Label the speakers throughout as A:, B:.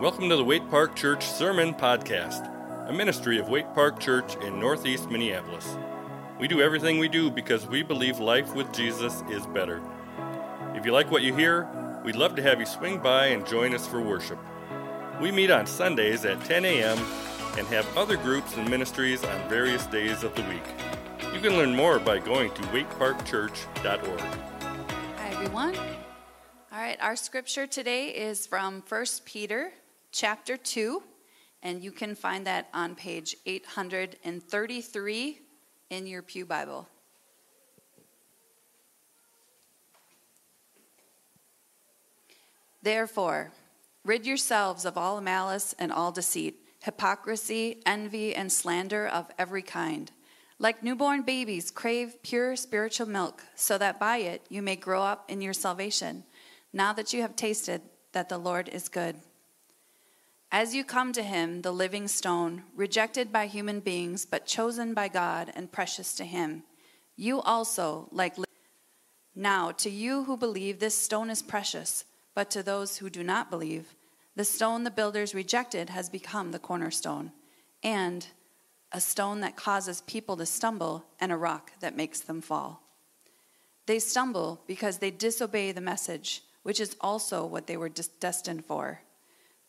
A: Welcome to the Waite Park Church Sermon Podcast, a ministry of Waite Park Church in Northeast Minneapolis. We do everything we do because we believe life with Jesus is better. If you like what you hear, we'd love to have you swing by and join us for worship. We meet on Sundays at 10 a.m. and have other groups and ministries on various days of the week. You can learn more by going to waiteparkchurch.org.
B: Hi, everyone. All right, our scripture today is from 1 Peter chapter 2, and you can find that on page 833 in your Pew Bible. Therefore, rid yourselves of all malice and all deceit, hypocrisy, envy, and slander of every kind. Like newborn babies, crave pure spiritual milk, so that by it you may grow up in your salvation, now that you have tasted that the Lord is good. As you come to him, the living stone, rejected by human beings, but chosen by God and precious to him, you also, like. Now, to you who believe, this stone is precious, but to those who do not believe, the stone the builders rejected has become the cornerstone, and a stone that causes people to stumble, and a rock that makes them fall. They stumble because they disobey the message, which is also what they were destined for.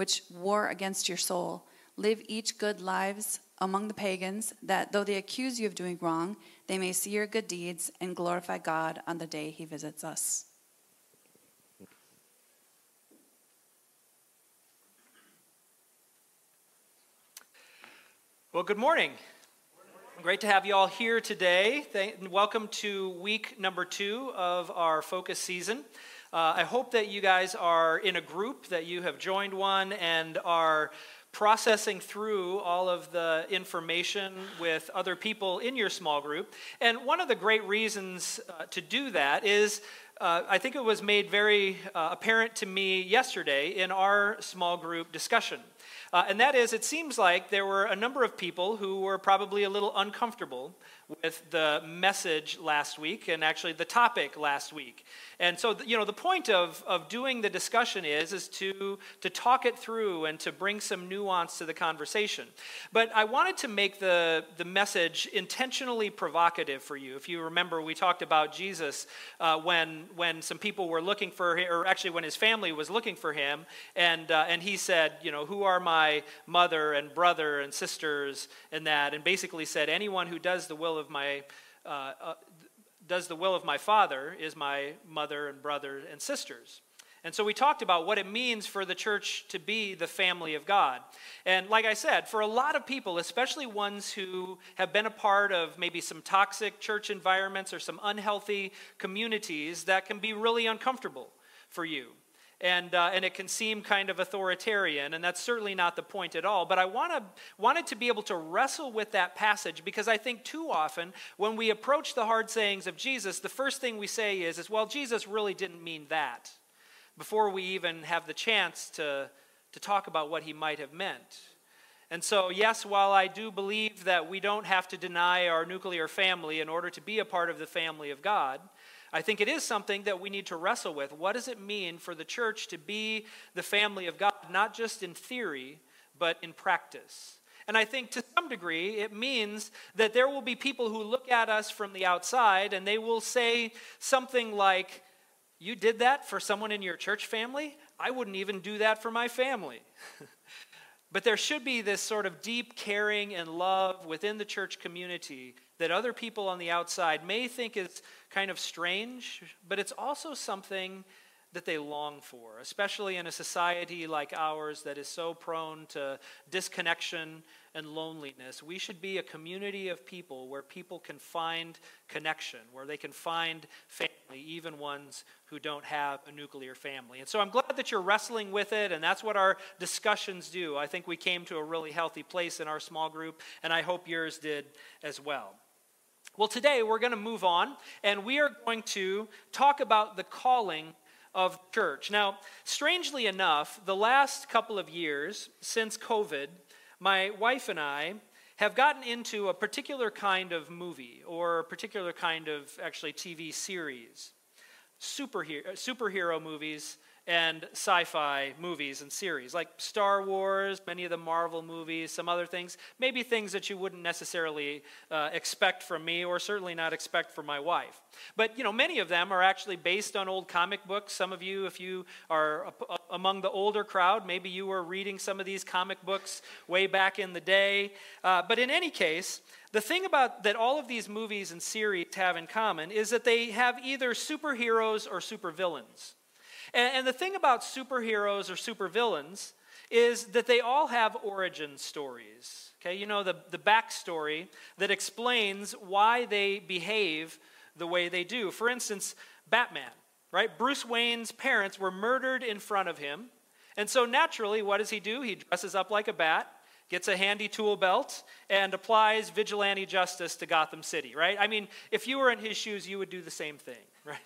B: which war against your soul. Live each good lives among the pagans, that though they accuse you of doing wrong, they may see your good deeds and glorify God on the day he visits us.
C: Well, good morning. Great to have you all here today. Thank, welcome to week number two of our focus season. Uh, I hope that you guys are in a group, that you have joined one and are processing through all of the information with other people in your small group. And one of the great reasons uh, to do that is uh, I think it was made very uh, apparent to me yesterday in our small group discussion. Uh, and that is, it seems like there were a number of people who were probably a little uncomfortable with the message last week and actually the topic last week. And so, you know, the point of, of doing the discussion is, is to, to talk it through and to bring some nuance to the conversation. But I wanted to make the, the message intentionally provocative for you. If you remember, we talked about Jesus uh, when, when some people were looking for him, or actually when his family was looking for him, and, uh, and he said, you know, who are my mother and brother and sisters and that, and basically said, anyone who does the will of my uh, uh, does the will of my Father is my mother and brother and sisters. And so we talked about what it means for the church to be the family of God. And like I said, for a lot of people, especially ones who have been a part of maybe some toxic church environments or some unhealthy communities, that can be really uncomfortable for you and, uh, and it can seem kind of authoritarian, and that's certainly not the point at all. But I wanna, wanted to be able to wrestle with that passage because I think too often when we approach the hard sayings of Jesus, the first thing we say is, is well, Jesus really didn't mean that, before we even have the chance to, to talk about what he might have meant. And so, yes, while I do believe that we don't have to deny our nuclear family in order to be a part of the family of God, I think it is something that we need to wrestle with. What does it mean for the church to be the family of God, not just in theory, but in practice? And I think to some degree, it means that there will be people who look at us from the outside and they will say something like, You did that for someone in your church family? I wouldn't even do that for my family. but there should be this sort of deep caring and love within the church community that other people on the outside may think is kind of strange, but it's also something that they long for, especially in a society like ours that is so prone to disconnection and loneliness. We should be a community of people where people can find connection, where they can find family, even ones who don't have a nuclear family. And so I'm glad that you're wrestling with it, and that's what our discussions do. I think we came to a really healthy place in our small group, and I hope yours did as well. Well, today we're going to move on, and we are going to talk about the calling of church. Now, strangely enough, the last couple of years since COVID, my wife and I have gotten into a particular kind of movie or a particular kind of actually TV series. Superhero, superhero movies and sci fi movies and series, like Star Wars, many of the Marvel movies, some other things, maybe things that you wouldn't necessarily uh, expect from me or certainly not expect from my wife. But, you know, many of them are actually based on old comic books. Some of you, if you are among the older crowd, maybe you were reading some of these comic books way back in the day. Uh, but in any case, the thing about that all of these movies and series have in common is that they have either superheroes or supervillains. And, and the thing about superheroes or supervillains is that they all have origin stories. Okay, you know, the, the backstory that explains why they behave the way they do. For instance, Batman, right? Bruce Wayne's parents were murdered in front of him. And so naturally, what does he do? He dresses up like a bat, gets a handy tool belt, and applies vigilante justice to Gotham City, right? I mean, if you were in his shoes, you would do the same thing, right?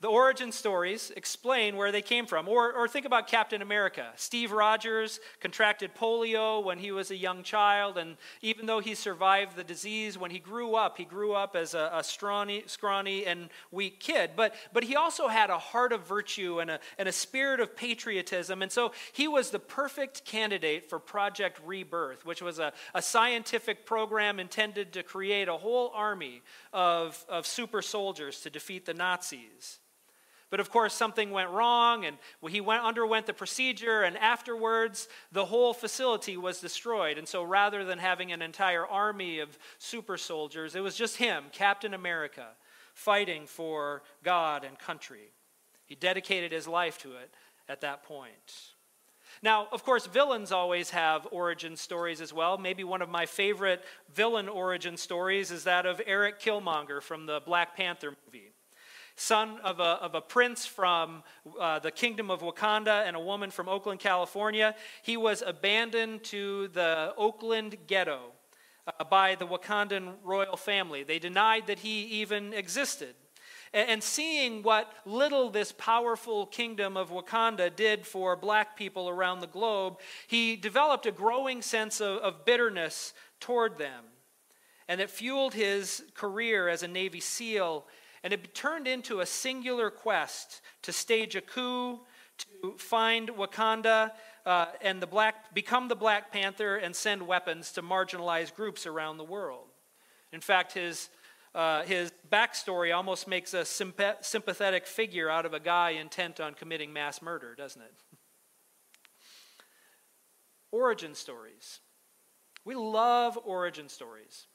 C: The origin stories explain where they came from. Or, or think about Captain America. Steve Rogers contracted polio when he was a young child, and even though he survived the disease, when he grew up, he grew up as a, a scrawny, scrawny and weak kid. But, but he also had a heart of virtue and a, and a spirit of patriotism, and so he was the perfect candidate for Project Rebirth, which was a, a scientific program intended to create a whole army of, of super soldiers to defeat the Nazis. But of course, something went wrong, and he went, underwent the procedure, and afterwards, the whole facility was destroyed. And so, rather than having an entire army of super soldiers, it was just him, Captain America, fighting for God and country. He dedicated his life to it at that point. Now, of course, villains always have origin stories as well. Maybe one of my favorite villain origin stories is that of Erik Killmonger from the Black Panther movie son of a, of a prince from uh, the kingdom of Wakanda and a woman from Oakland, California. He was abandoned to the Oakland ghetto uh, by the Wakandan royal family. They denied that he even existed. And, seeing what little this powerful kingdom of Wakanda did for black people around the globe, he developed a growing sense of, of bitterness toward them. And it fueled his career as a Navy SEAL and it turned into a singular quest to stage a coup, to find Wakanda uh, and the black, become the Black Panther and send weapons to marginalized groups around the world. In fact, his, uh, his backstory almost makes a sympathetic figure out of a guy intent on committing mass murder, doesn't it? origin stories. We love origin stories.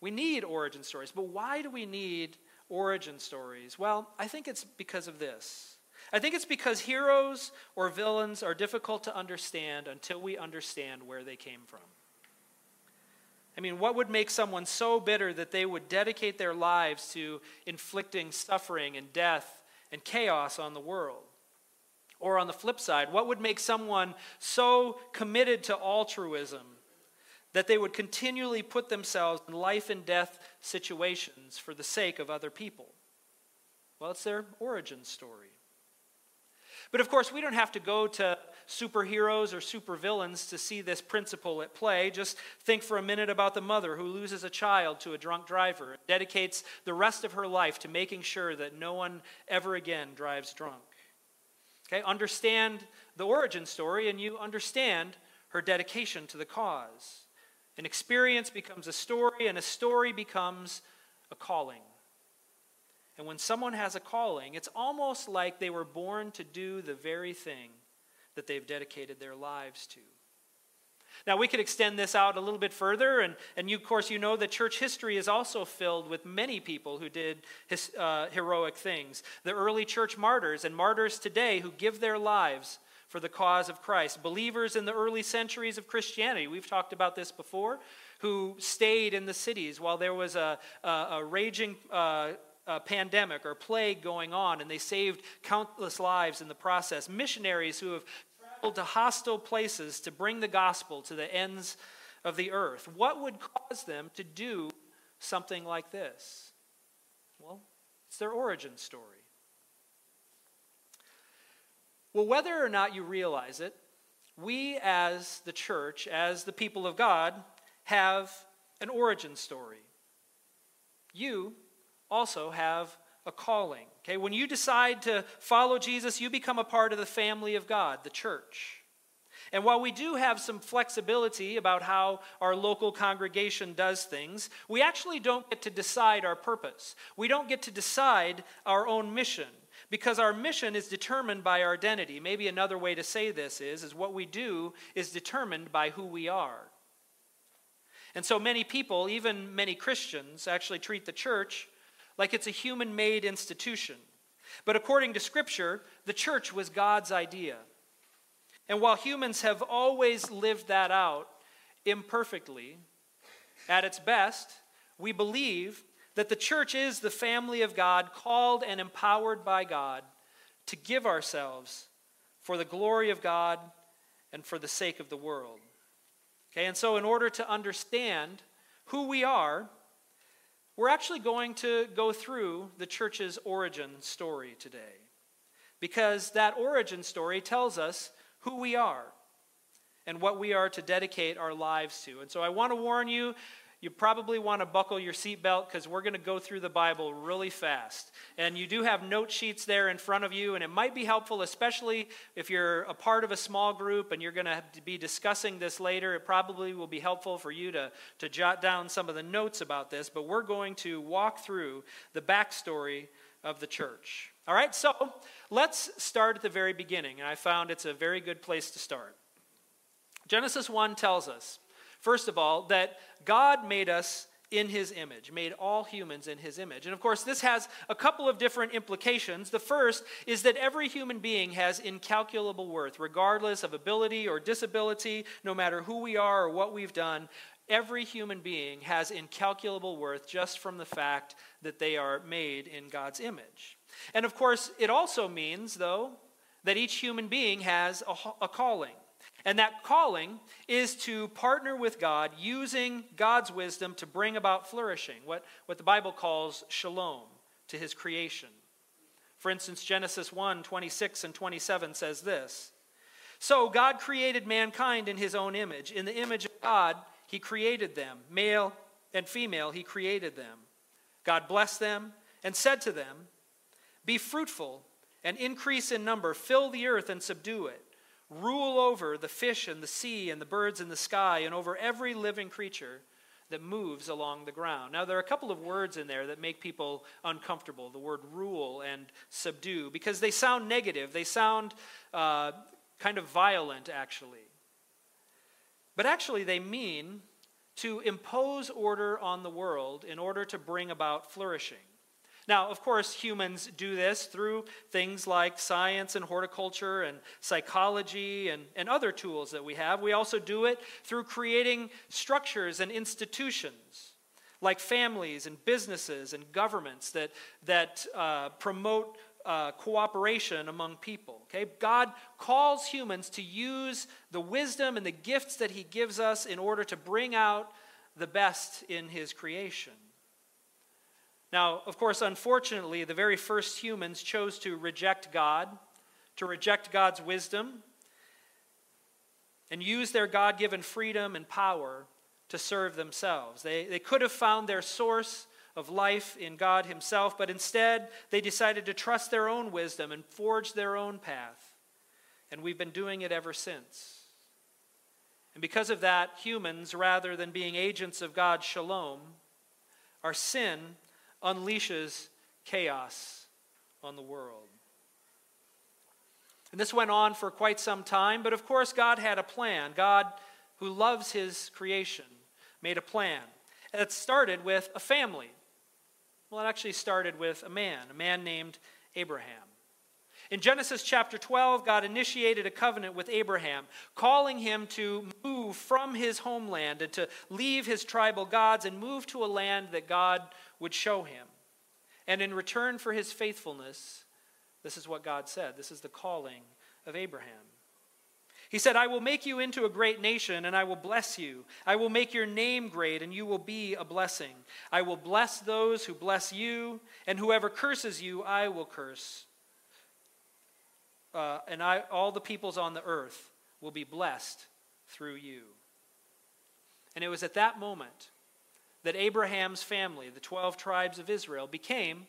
C: We need origin stories, but why do we need origin stories? Well, I think it's because of this. I think it's because heroes or villains are difficult to understand until we understand where they came from. I mean, what would make someone so bitter that they would dedicate their lives to inflicting suffering and death and chaos on the world? Or on the flip side, what would make someone so committed to altruism that they would continually put themselves in life and death situations for the sake of other people? Well, it's their origin story. But of course, we don't have to go to superheroes or supervillains to see this principle at play. Just think for a minute about the mother who loses a child to a drunk driver and dedicates the rest of her life to making sure that no one ever again drives drunk. Okay, understand the origin story and you understand her dedication to the cause. An experience becomes a story, and a story becomes a calling. And when someone has a calling, it's almost like they were born to do the very thing that they've dedicated their lives to. Now, we could extend this out a little bit further, and, and you, of course, you know that church history is also filled with many people who did his, uh, heroic things. The early church martyrs and martyrs today who give their lives for the cause of Christ. Believers in the early centuries of Christianity, we've talked about this before, who stayed in the cities while there was a, a, a raging uh, pandemic or plague going on, and they saved countless lives in the process. Missionaries who have traveled to hostile places to bring the gospel to the ends of the earth. What would cause them to do something like this? Well, it's their origin story. Well, whether or not you realize it, we as the church, as the people of God, have an origin story. You also have a calling. Okay, when you decide to follow Jesus, you become a part of the family of God, the church. And while we do have some flexibility about how our local congregation does things, we actually don't get to decide our purpose. We don't get to decide our own mission because our mission is determined by our identity. Maybe another way to say this is is what we do is determined by who we are. And so many people, even many Christians, actually treat the church like it's a human made institution. But according to Scripture, the church was God's idea. And while humans have always lived that out imperfectly, at its best, we believe that the church is the family of God, called and empowered by God to give ourselves for the glory of God and for the sake of the world. Okay, and so in order to understand who we are, we're actually going to go through the church's origin story today. Because that origin story tells us who we are and what we are to dedicate our lives to. And so I want to warn you you probably want to buckle your seatbelt because we're going to go through the Bible really fast. And you do have note sheets there in front of you, and it might be helpful, especially if you're a part of a small group and you're going to be discussing this later. It probably will be helpful for you to, to jot down some of the notes about this, but we're going to walk through the backstory of the church. All right, so let's start at the very beginning, and I found it's a very good place to start. Genesis 1 tells us First of all, that God made us in his image, made all humans in his image. And of course, this has a couple of different implications. The first is that every human being has incalculable worth, regardless of ability or disability, no matter who we are or what we've done. Every human being has incalculable worth just from the fact that they are made in God's image. And of course, it also means, though, that each human being has a, a calling. And that calling is to partner with God using God's wisdom to bring about flourishing, what, what the Bible calls shalom to his creation. For instance, Genesis 1 26 and 27 says this So God created mankind in his own image. In the image of God, he created them. Male and female, he created them. God blessed them and said to them, Be fruitful and increase in number, fill the earth and subdue it rule over the fish and the sea and the birds in the sky and over every living creature that moves along the ground. Now, there are a couple of words in there that make people uncomfortable the word rule and subdue, because they sound negative. They sound uh, kind of violent, actually. But actually, they mean to impose order on the world in order to bring about flourishing. Now, of course, humans do this through things like science and horticulture and psychology and, and other tools that we have. We also do it through creating structures and institutions like families and businesses and governments that, that uh, promote uh, cooperation among people. Okay? God calls humans to use the wisdom and the gifts that He gives us in order to bring out the best in His creation. Now, of course, unfortunately, the very first humans chose to reject God, to reject God's wisdom, and use their God given freedom and power to serve themselves. They, they could have found their source of life in God Himself, but instead they decided to trust their own wisdom and forge their own path. And we've been doing it ever since. And because of that, humans, rather than being agents of God's shalom, our sin unleashes chaos on the world. And this went on for quite some time, but of course, God had a plan. God who loves his creation, made a plan. It started with a family. Well, it actually started with a man, a man named Abraham. In Genesis chapter 12, God initiated a covenant with Abraham, calling him to move from his homeland and to leave his tribal gods and move to a land that God would show him. And in return for his faithfulness, this is what God said. This is the calling of Abraham. He said, I will make you into a great nation, and I will bless you. I will make your name great, and you will be a blessing. I will bless those who bless you, and whoever curses you, I will curse uh, and I, all the peoples on the earth will be blessed through you. And it was at that moment that Abraham's family, the 12 tribes of Israel, became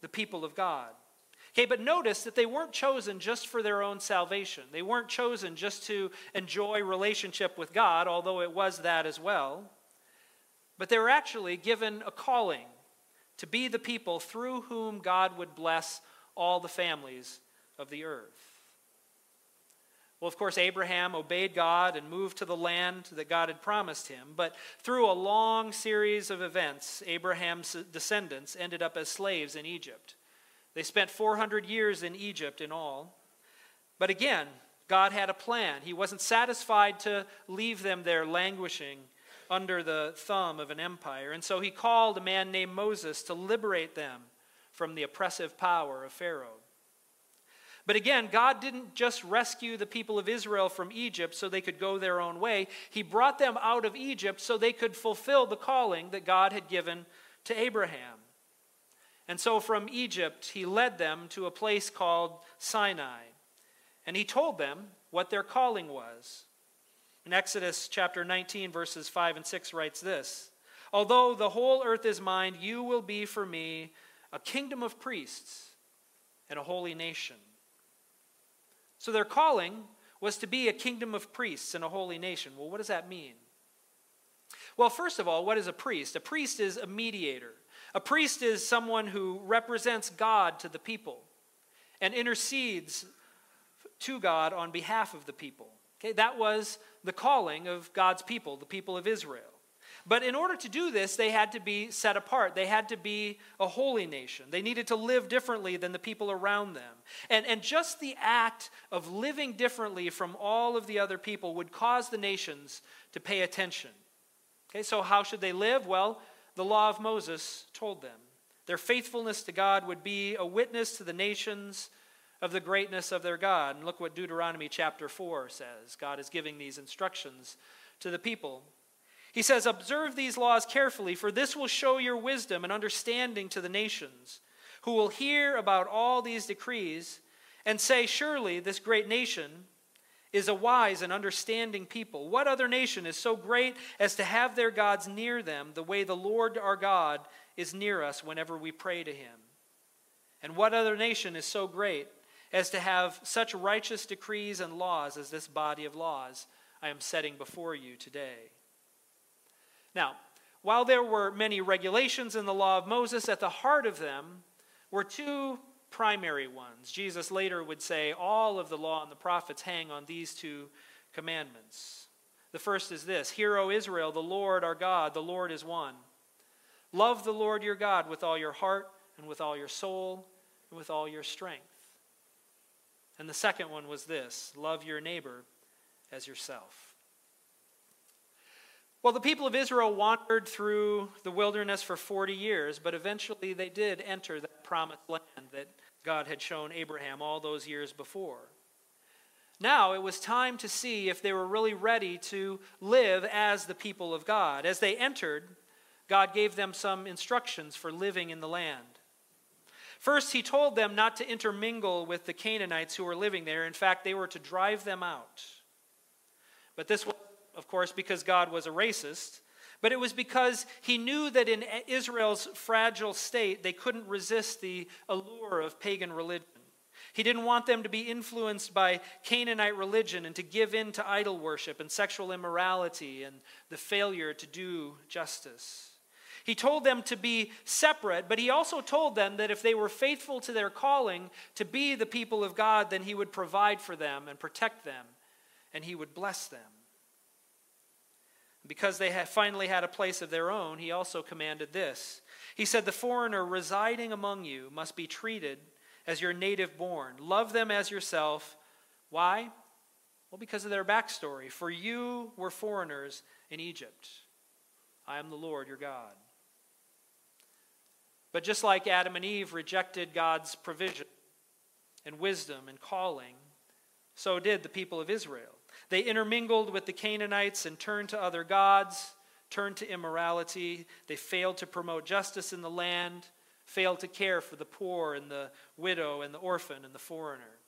C: the people of God. Okay, but notice that they weren't chosen just for their own salvation. They weren't chosen just to enjoy relationship with God, although it was that as well. But they were actually given a calling to be the people through whom God would bless all the families of the earth. Well, of course, Abraham obeyed God and moved to the land that God had promised him. But through a long series of events, Abraham's descendants ended up as slaves in Egypt. They spent 400 years in Egypt in all. But again, God had a plan. He wasn't satisfied to leave them there languishing under the thumb of an empire. And so he called a man named Moses to liberate them from the oppressive power of Pharaoh. But again, God didn't just rescue the people of Israel from Egypt so they could go their own way. He brought them out of Egypt so they could fulfill the calling that God had given to Abraham. And so from Egypt, he led them to a place called Sinai. And he told them what their calling was. In Exodus chapter 19, verses 5 and 6 writes this Although the whole earth is mine, you will be for me a kingdom of priests and a holy nation. So their calling was to be a kingdom of priests and a holy nation. Well, what does that mean? Well, first of all, what is a priest? A priest is a mediator. A priest is someone who represents God to the people and intercedes to God on behalf of the people. Okay, that was the calling of God's people, the people of Israel. But in order to do this, they had to be set apart. They had to be a holy nation. They needed to live differently than the people around them. And, and just the act of living differently from all of the other people would cause the nations to pay attention. Okay, so how should they live? Well, the law of Moses told them. Their faithfulness to God would be a witness to the nations of the greatness of their God. And look what Deuteronomy chapter 4 says. God is giving these instructions to the people. He says, Observe these laws carefully, for this will show your wisdom and understanding to the nations, who will hear about all these decrees and say, Surely this great nation is a wise and understanding people. What other nation is so great as to have their gods near them the way the Lord our God is near us whenever we pray to him? And what other nation is so great as to have such righteous decrees and laws as this body of laws I am setting before you today? Now, while there were many regulations in the law of Moses, at the heart of them were two primary ones. Jesus later would say, All of the law and the prophets hang on these two commandments. The first is this Hear, O Israel, the Lord our God, the Lord is one. Love the Lord your God with all your heart and with all your soul and with all your strength. And the second one was this love your neighbor as yourself. Well, the people of Israel wandered through the wilderness for 40 years, but eventually they did enter that promised land that God had shown Abraham all those years before. Now it was time to see if they were really ready to live as the people of God. As they entered, God gave them some instructions for living in the land. First, he told them not to intermingle with the Canaanites who were living there. In fact, they were to drive them out. But this was of course, because God was a racist, but it was because he knew that in Israel's fragile state, they couldn't resist the allure of pagan religion. He didn't want them to be influenced by Canaanite religion and to give in to idol worship and sexual immorality and the failure to do justice. He told them to be separate, but he also told them that if they were faithful to their calling to be the people of God, then he would provide for them and protect them, and he would bless them. Because they finally had a place of their own, he also commanded this. He said, The foreigner residing among you must be treated as your native born. Love them as yourself. Why? Well, because of their backstory. For you were foreigners in Egypt. I am the Lord your God. But just like Adam and Eve rejected God's provision and wisdom and calling, so did the people of Israel. They intermingled with the Canaanites and turned to other gods, turned to immorality. They failed to promote justice in the land, failed to care for the poor and the widow and the orphan and the foreigner.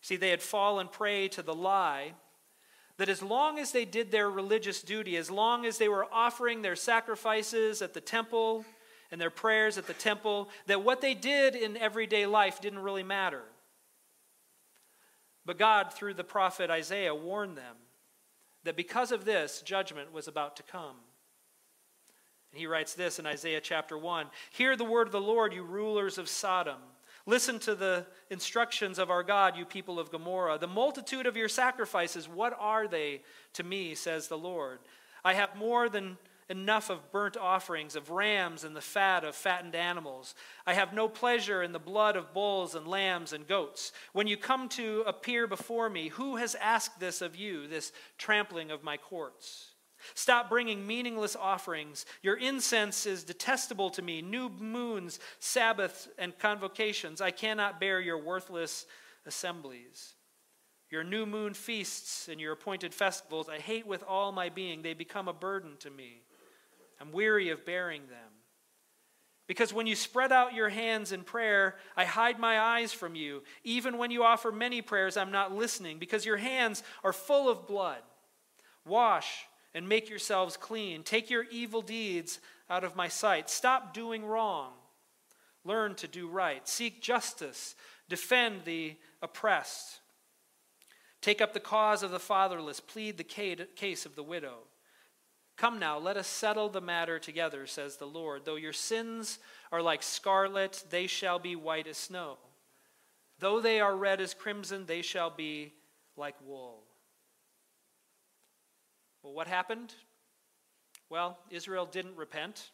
C: See, they had fallen prey to the lie that as long as they did their religious duty, as long as they were offering their sacrifices at the temple and their prayers at the temple, that what they did in everyday life didn't really matter. But God, through the prophet Isaiah, warned them that because of this, judgment was about to come. And he writes this in Isaiah chapter 1 Hear the word of the Lord, you rulers of Sodom. Listen to the instructions of our God, you people of Gomorrah. The multitude of your sacrifices, what are they to me, says the Lord? I have more than enough of burnt offerings, of rams and the fat of fattened animals. I have no pleasure in the blood of bulls and lambs and goats. When you come to appear before me, who has asked this of you, this trampling of my courts? Stop bringing meaningless offerings. Your incense is detestable to me. New moons, Sabbaths, and convocations. I cannot bear your worthless assemblies. Your new moon feasts and your appointed festivals I hate with all my being. They become a burden to me. I'm weary of bearing them. Because when you spread out your hands in prayer, I hide my eyes from you. Even when you offer many prayers, I'm not listening, because your hands are full of blood. Wash and make yourselves clean. Take your evil deeds out of my sight. Stop doing wrong. Learn to do right. Seek justice. Defend the oppressed. Take up the cause of the fatherless. Plead the case of the widow. Come now, let us settle the matter together, says the Lord. Though your sins are like scarlet, they shall be white as snow. Though they are red as crimson, they shall be like wool. Well, what happened? Well, Israel didn't repent.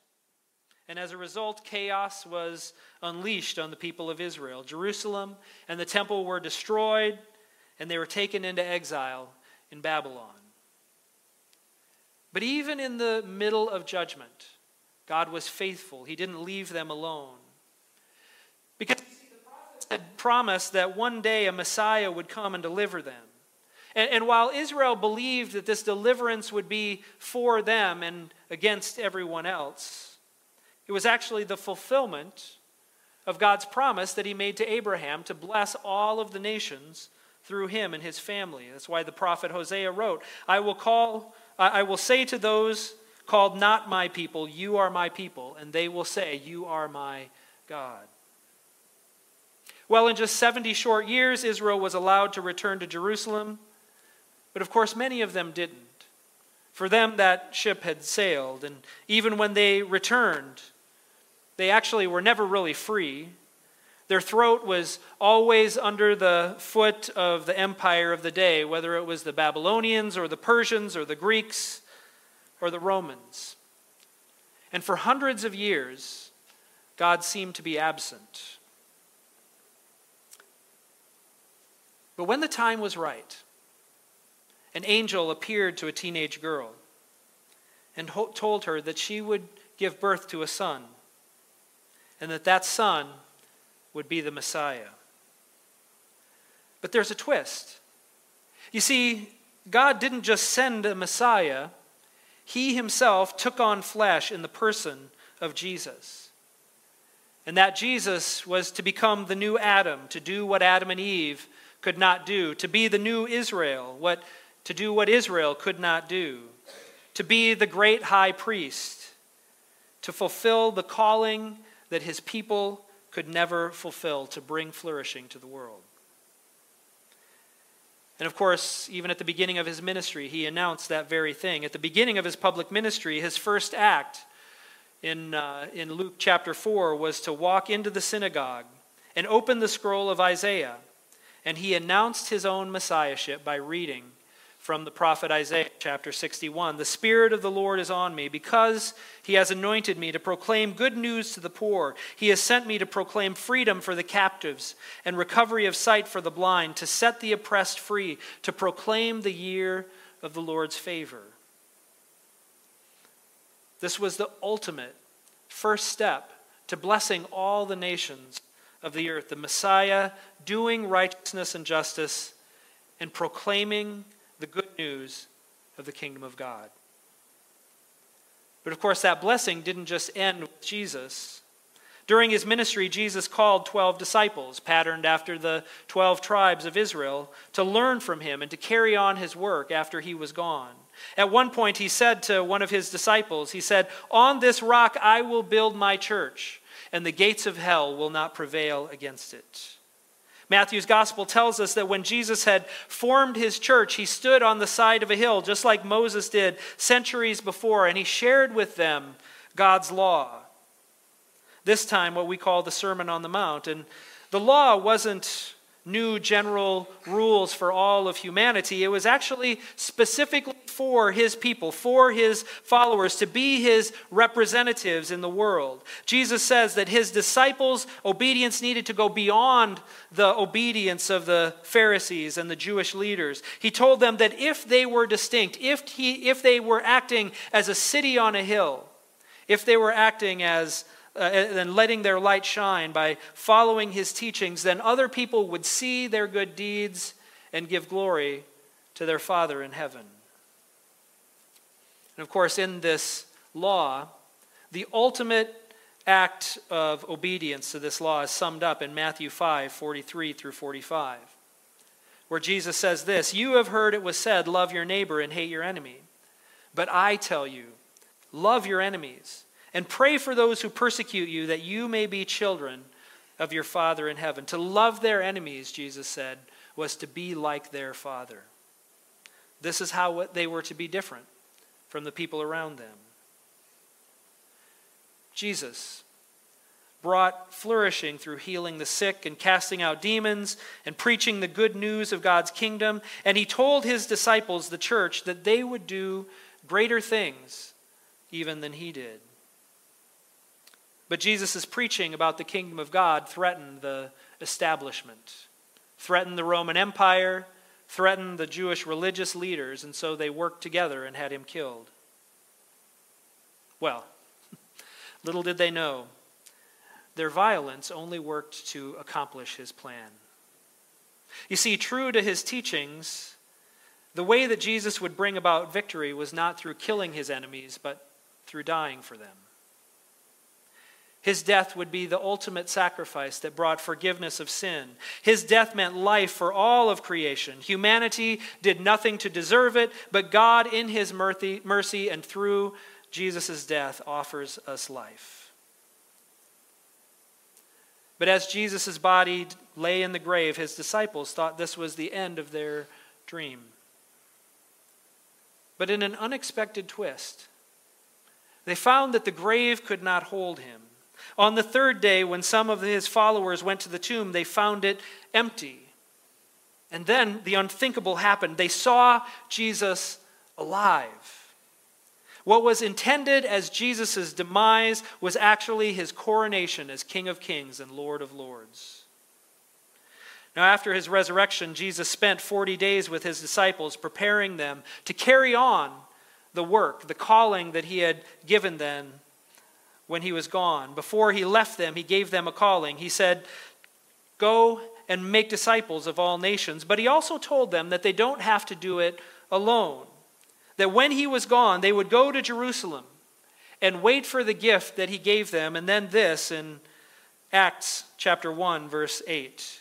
C: And as a result, chaos was unleashed on the people of Israel. Jerusalem and the temple were destroyed, and they were taken into exile in Babylon. But even in the middle of judgment, God was faithful. He didn't leave them alone. Because the prophets had promised that one day a Messiah would come and deliver them. And, and, while Israel believed that this deliverance would be for them and against everyone else, it was actually the fulfillment of God's promise that he made to Abraham to bless all of the nations through him and his family. That's why the prophet Hosea wrote, I will call I will say to those called not my people, You are my people, and they will say, You are my God. Well, in just 70 short years, Israel was allowed to return to Jerusalem, but of course, many of them didn't. For them, that ship had sailed, and even when they returned, they actually were never really free. Their throat was always under the foot of the empire of the day, whether it was the Babylonians or the Persians or the Greeks or the Romans. And for hundreds of years, God seemed to be absent. But when the time was right, an angel appeared to a teenage girl and told her that she would give birth to a son, and that that son would be the Messiah. But there's a twist. You see, God didn't just send a Messiah, He Himself took on flesh in the person of Jesus. And that Jesus was to become the new Adam, to do what Adam and Eve could not do, to be the new Israel, what, to do what Israel could not do, to be the great high priest, to fulfill the calling that his people could never fulfill to bring flourishing to the world. And of course, even at the beginning of his ministry, he announced that very thing. At the beginning of his public ministry, his first act in, uh, in Luke chapter 4 was to walk into the synagogue and open the scroll of Isaiah. And he announced his own messiahship by reading from the prophet Isaiah, chapter 61. The Spirit of the Lord is on me, because he has anointed me to proclaim good news to the poor. He has sent me to proclaim freedom for the captives and recovery of sight for the blind, to set the oppressed free, to proclaim the year of the Lord's favor. This was the ultimate first step to blessing all the nations of the earth. The Messiah doing righteousness and justice and proclaiming the good news of the kingdom of God. But of course, that blessing didn't just end with Jesus. During his ministry, Jesus called 12 disciples, patterned after the 12 tribes of Israel, to learn from him and to carry on his work after he was gone. At one point, he said to one of his disciples, He said, On this rock I will build my church, and the gates of hell will not prevail against it. Matthew's gospel tells us that when Jesus had formed his church, he stood on the side of a hill, just like Moses did centuries before, and he shared with them God's law. This time, what we call the Sermon on the Mount. And the law wasn't new general rules for all of humanity. It was actually specifically for his people, for his followers, to be his representatives in the world. Jesus says that his disciples' obedience needed to go beyond the obedience of the Pharisees and the Jewish leaders. He told them that if they were distinct, if, he, if they were acting as a city on a hill, if they were acting as uh, and letting their light shine by following his teachings, then other people would see their good deeds and give glory to their Father in heaven. And of course, in this law, the ultimate act of obedience to this law is summed up in Matthew 5 43 through 45, where Jesus says this You have heard it was said, Love your neighbor and hate your enemy. But I tell you, love your enemies and pray for those who persecute you, that you may be children of your Father in heaven. To love their enemies, Jesus said, was to be like their Father. This is how they were to be different from the people around them. Jesus brought flourishing through healing the sick and casting out demons and preaching the good news of God's kingdom. And he told his disciples, the church, that they would do greater things even than he did. But Jesus' preaching about the kingdom of God threatened the establishment, threatened the Roman Empire, threatened the Jewish religious leaders, and so they worked together and had him killed. Well, little did they know, their violence only worked to accomplish his plan. You see, true to his teachings, the way that Jesus would bring about victory was not through killing his enemies, but through dying for them. His death would be the ultimate sacrifice that brought forgiveness of sin. His death meant life for all of creation. Humanity did nothing to deserve it, but God, in His mercy and through Jesus' death, offers us life. But as Jesus' body lay in the grave, his disciples thought this was the end of their dream. But in an unexpected twist, they found that the grave could not hold him. On the third day, when some of his followers went to the tomb, they found it empty. And then the unthinkable happened. They saw Jesus alive. What was intended as Jesus' demise was actually his coronation as King of Kings and Lord of Lords. Now, after his resurrection, Jesus spent 40 days with his disciples, preparing them to carry on the work, the calling that he had given them when he was gone. Before he left them, he gave them a calling. He said, Go and make disciples of all nations. But he also told them that they don't have to do it alone. That when he was gone, they would go to Jerusalem and wait for the gift that he gave them. And then this in Acts chapter 1, verse 8.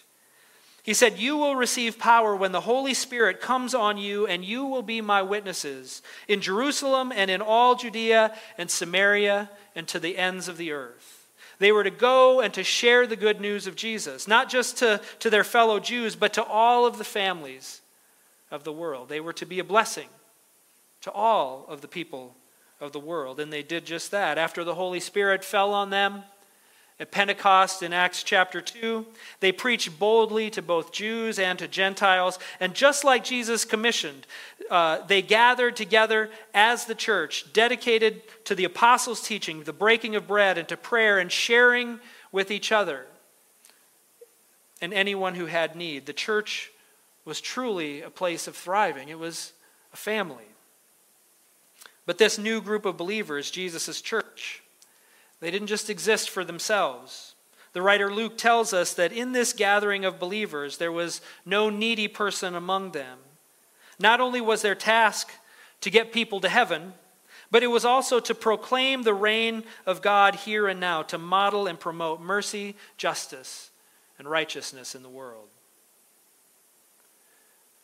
C: He said, You will receive power when the Holy Spirit comes on you, and you will be my witnesses in Jerusalem and in all Judea and Samaria and to the ends of the earth. They were to go and to share the good news of Jesus, not just to, to their fellow Jews, but to all of the families of the world. They were to be a blessing to all of the people of the world. And they did just that. After the Holy Spirit fell on them, At Pentecost in Acts chapter 2, they preached boldly to both Jews and to Gentiles. And just like Jesus commissioned, uh, they gathered together as the church, dedicated to the apostles' teaching, the breaking of bread, and to prayer and sharing with each other and anyone who had need. The church was truly a place of thriving, it was a family. But this new group of believers, Jesus' church, they didn't just exist for themselves. The writer Luke tells us that in this gathering of believers, there was no needy person among them. Not only was their task to get people to heaven, but it was also to proclaim the reign of God here and now, to model and promote mercy, justice, and righteousness in the world.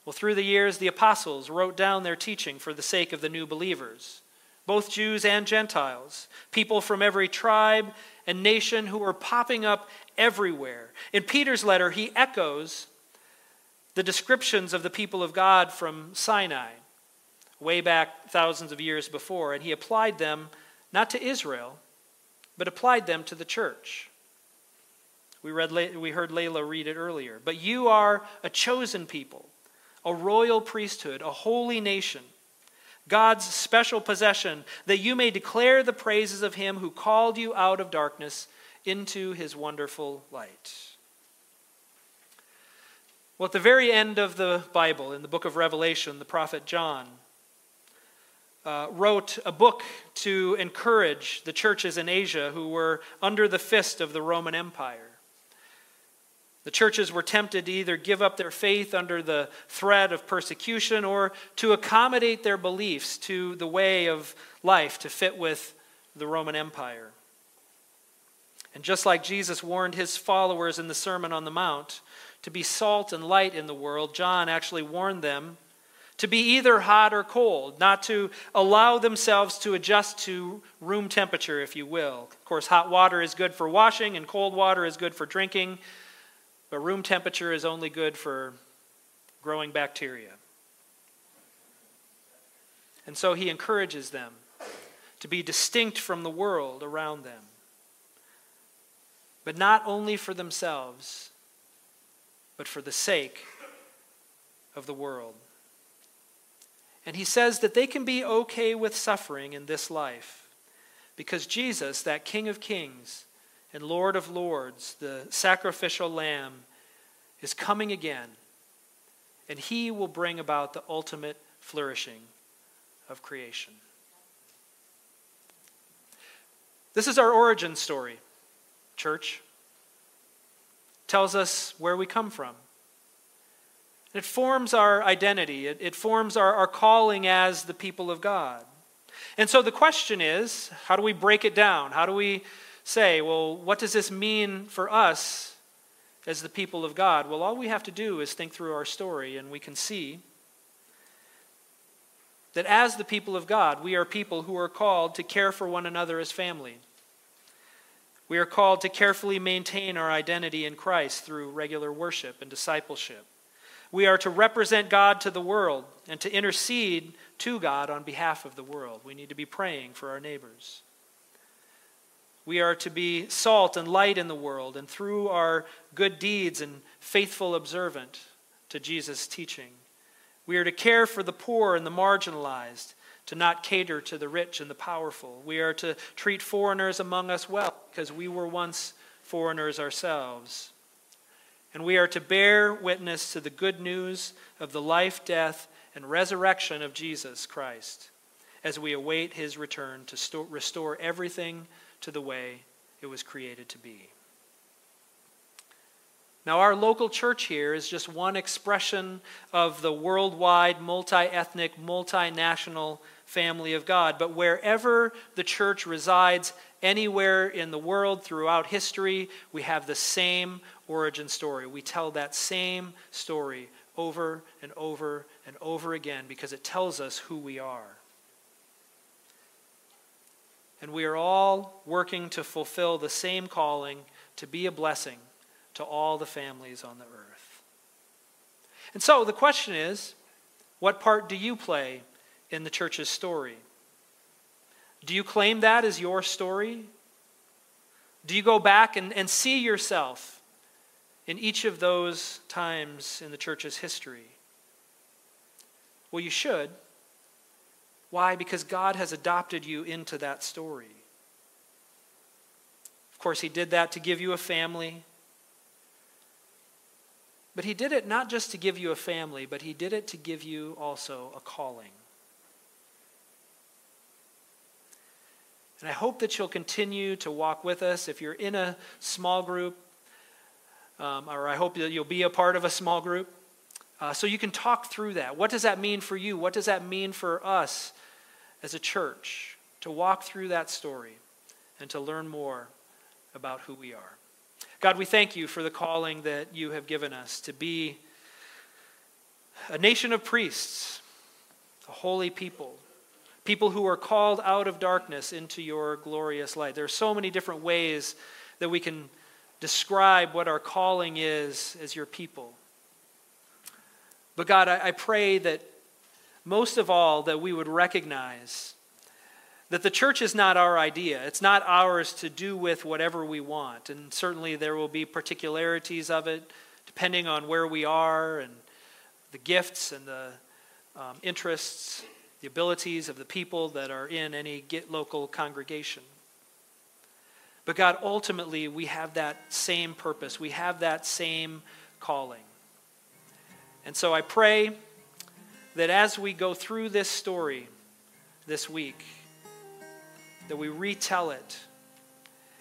C: Well, through the years, the apostles wrote down their teaching for the sake of the new believers both Jews and Gentiles, people from every tribe and nation who were popping up everywhere. In Peter's letter, he echoes the descriptions of the people of God from Sinai, way back thousands of years before, and he applied them not to Israel, but applied them to the church. We, read, we heard Layla read it earlier. But you are a chosen people, a royal priesthood, a holy nation God's special possession, that you may declare the praises of him who called you out of darkness into his wonderful light. Well, at the very end of the Bible, in the book of Revelation, the prophet John uh, wrote a book to encourage the churches in Asia who were under the fist of the Roman Empire. The churches were tempted to either give up their faith under the threat of persecution or to accommodate their beliefs to the way of life to fit with the Roman Empire. And just like Jesus warned his followers in the Sermon on the Mount to be salt and light in the world, John actually warned them to be either hot or cold, not to allow themselves to adjust to room temperature, if you will. Of course, hot water is good for washing, and cold water is good for drinking. But room temperature is only good for growing bacteria. And so he encourages them to be distinct from the world around them. But not only for themselves, but for the sake of the world. And he says that they can be okay with suffering in this life because Jesus, that King of Kings, and Lord of Lords, the sacrificial lamb, is coming again, and he will bring about the ultimate flourishing of creation. This is our origin story, church. Tells us where we come from. It forms our identity, it, it forms our, our calling as the people of God. And so the question is how do we break it down? How do we say, well, what does this mean for us as the people of God? Well, all we have to do is think through our story, and we can see that as the people of God, we are people who are called to care for one another as family. We are called to carefully maintain our identity in Christ through regular worship and discipleship. We are to represent God to the world and to intercede to God on behalf of the world. We need to be praying for our neighbors. We are to be salt and light in the world, and through our good deeds and faithful observant to Jesus' teaching. We are to care for the poor and the marginalized, to not cater to the rich and the powerful. We are to treat foreigners among us well, because we were once foreigners ourselves. And we are to bear witness to the good news of the life, death, and resurrection of Jesus Christ as we await his return to restore everything to the way it was created to be. Now, our local church here is just one expression of the worldwide, multi ethnic, multinational family of God. But wherever the church resides, anywhere in the world throughout history, we have the same origin story. We tell that same story over and over and over again because it tells us who we are. And we are all working to fulfill the same calling to be a blessing to all the families on the earth. And so the question is what part do you play in the church's story? Do you claim that as your story? Do you go back and, and see yourself in each of those times in the church's history? Well, you should. Why? Because God has adopted you into that story. Of course, He did that to give you a family. But He did it not just to give you a family, but He did it to give you also a calling. And I hope that you'll continue to walk with us. If you're in a small group, um, or I hope that you'll be a part of a small group, uh, so you can talk through that. What does that mean for you? What does that mean for us as a church to walk through that story and to learn more about who we are? God, we thank you for the calling that you have given us to be a nation of priests, a holy people, people who are called out of darkness into your glorious light. There are so many different ways that we can describe what our calling is as your people. But God, I, I pray that most of all, that we would recognize that the church is not our idea. It's not ours to do with whatever we want. And certainly there will be particularities of it depending on where we are and the gifts and the um, interests, the abilities of the people that are in any local congregation. But God, ultimately, we have that same purpose, we have that same calling. And so I pray that as we go through this story this week, that we retell it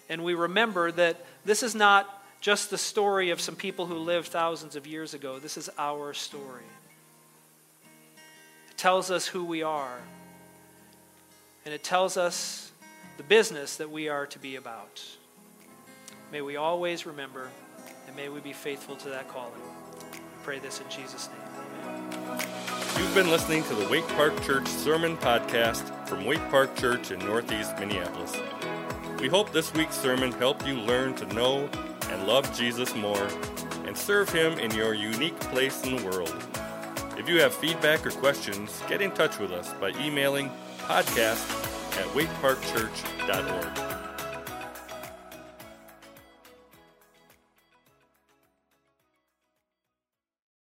C: and we remember that this is not just the story of some people who lived thousands of years ago. This is our story. It tells us who we are, and it tells us the business that we are to be about. May we always remember, and may we be faithful to that calling pray this in Jesus' name.
A: You've been listening to the Waite Park Church Sermon Podcast from Waite Park Church in Northeast Minneapolis. We hope this week's sermon helped you learn to know and love Jesus more and serve Him in your unique place in the world. If you have feedback or questions, get in touch with us by emailing podcast at waiteparkchurch.org.